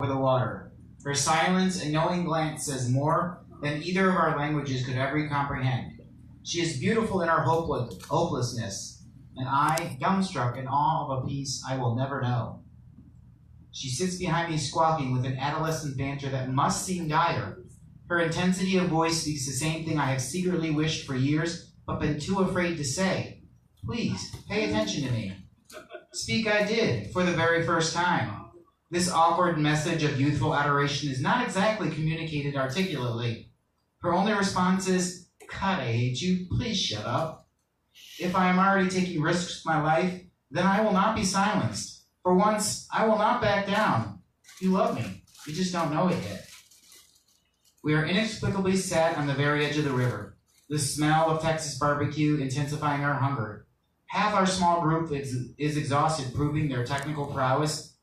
over the water. Her silence and knowing glance says more than either of our languages could ever comprehend. She is beautiful in her hopeless, hopelessness, and I, dumbstruck in awe of a peace I will never know. She sits behind me squawking with an adolescent banter that must seem dire. Her intensity of voice speaks the same thing I have secretly wished for years, but been too afraid to say. Please, pay attention to me. Speak I did, for the very first time. This awkward message of youthful adoration is not exactly communicated articulately. Her only response is, God, I hate you. Please shut up. If I am already taking risks with my life, then I will not be silenced. For once, I will not back down. You love me. You just don't know it yet. We are inexplicably sat on the very edge of the river, the smell of Texas barbecue intensifying our hunger. Half our small group is, is exhausted proving their technical prowess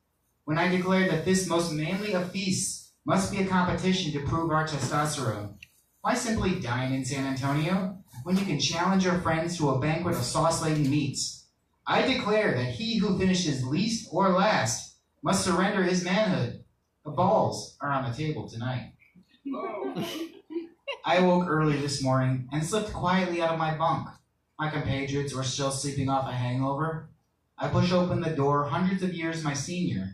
when I declared that this most manly of feasts must be a competition to prove our testosterone. Why simply dine in San Antonio when you can challenge your friends to a banquet of sauce-laden meats? I declare that he who finishes least or last must surrender his manhood. The balls are on the table tonight. Oh. I woke early this morning and slipped quietly out of my bunk. My compatriots were still sleeping off a hangover. I push open the door hundreds of years my senior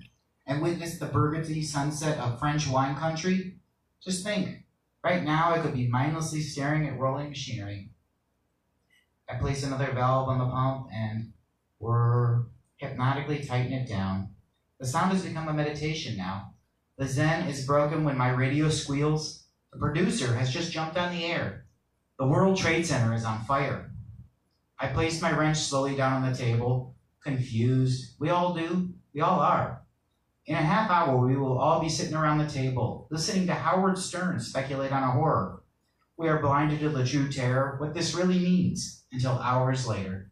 and witness the burgundy sunset of French wine country, just think, right now I could be mindlessly staring at rolling machinery. I place another valve on the pump and whir, hypnotically tighten it down. The sound has become a meditation now. The zen is broken when my radio squeals. The producer has just jumped on the air. The World Trade Center is on fire. I place my wrench slowly down on the table, confused. We all do. We all are. In a half hour, we will all be sitting around the table, listening to Howard Stern speculate on a horror. We are blinded to the true terror, what this really means, until hours later.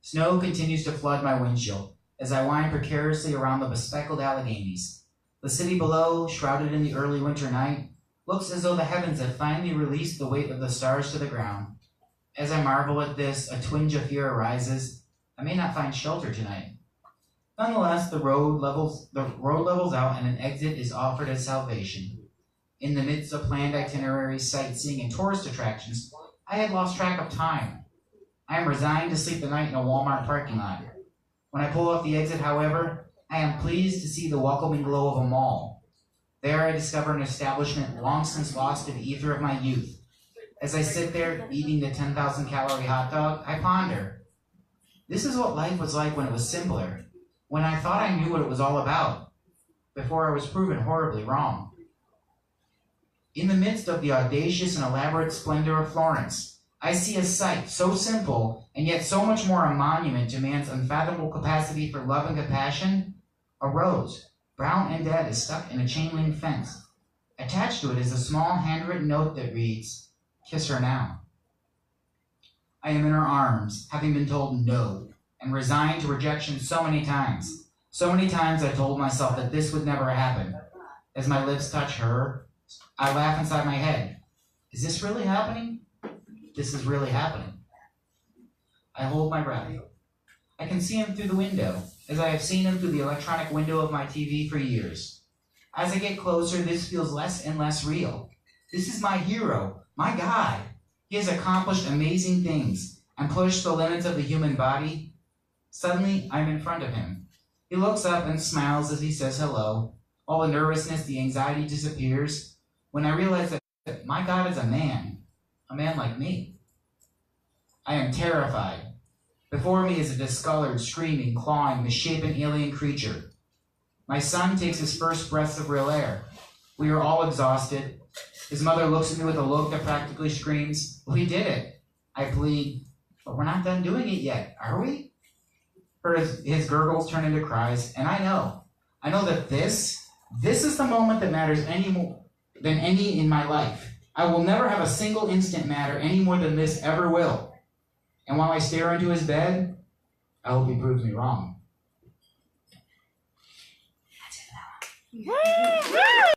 Snow continues to flood my windshield as I wind precariously around the bespeckled Alleghenies. The city below, shrouded in the early winter night, looks as though the heavens had finally released the weight of the stars to the ground. As I marvel at this, a twinge of fear arises. I may not find shelter tonight. Nonetheless, the road levels the road levels out and an exit is offered as salvation. In the midst of planned itineraries, sightseeing, and tourist attractions, I had lost track of time. I am resigned to sleep the night in a Walmart parking lot. When I pull off the exit, however, I am pleased to see the welcoming glow of a mall. There I discover an establishment long since lost to the ether of my youth. As I sit there eating the 10,000 calorie hot dog, I ponder. This is what life was like when it was simpler when I thought I knew what it was all about, before I was proven horribly wrong. In the midst of the audacious and elaborate splendor of Florence, I see a sight so simple and yet so much more a monument to man's unfathomable capacity for love and compassion. A rose, brown and dead, is stuck in a chain link fence. Attached to it is a small handwritten note that reads, Kiss her now. I am in her arms, having been told no and resigned to rejection so many times. So many times I told myself that this would never happen. As my lips touch her, I laugh inside my head. Is this really happening? This is really happening. I hold my breath. I can see him through the window, as I have seen him through the electronic window of my TV for years. As I get closer, this feels less and less real. This is my hero, my guy. He has accomplished amazing things and pushed the limits of the human body Suddenly, I'm in front of him. He looks up and smiles as he says hello. All the nervousness, the anxiety disappears when I realize that my God is a man, a man like me. I am terrified. Before me is a discolored, screaming, clawing, misshapen alien creature. My son takes his first breaths of real air. We are all exhausted. His mother looks at me with a look that practically screams, We did it. I plead, But we're not done doing it yet, are we? Her his gurgles turn into cries, and I know, I know that this, this is the moment that matters any more than any in my life. I will never have a single instant matter any more than this ever will. And while I stare into his bed, I hope he proves me wrong.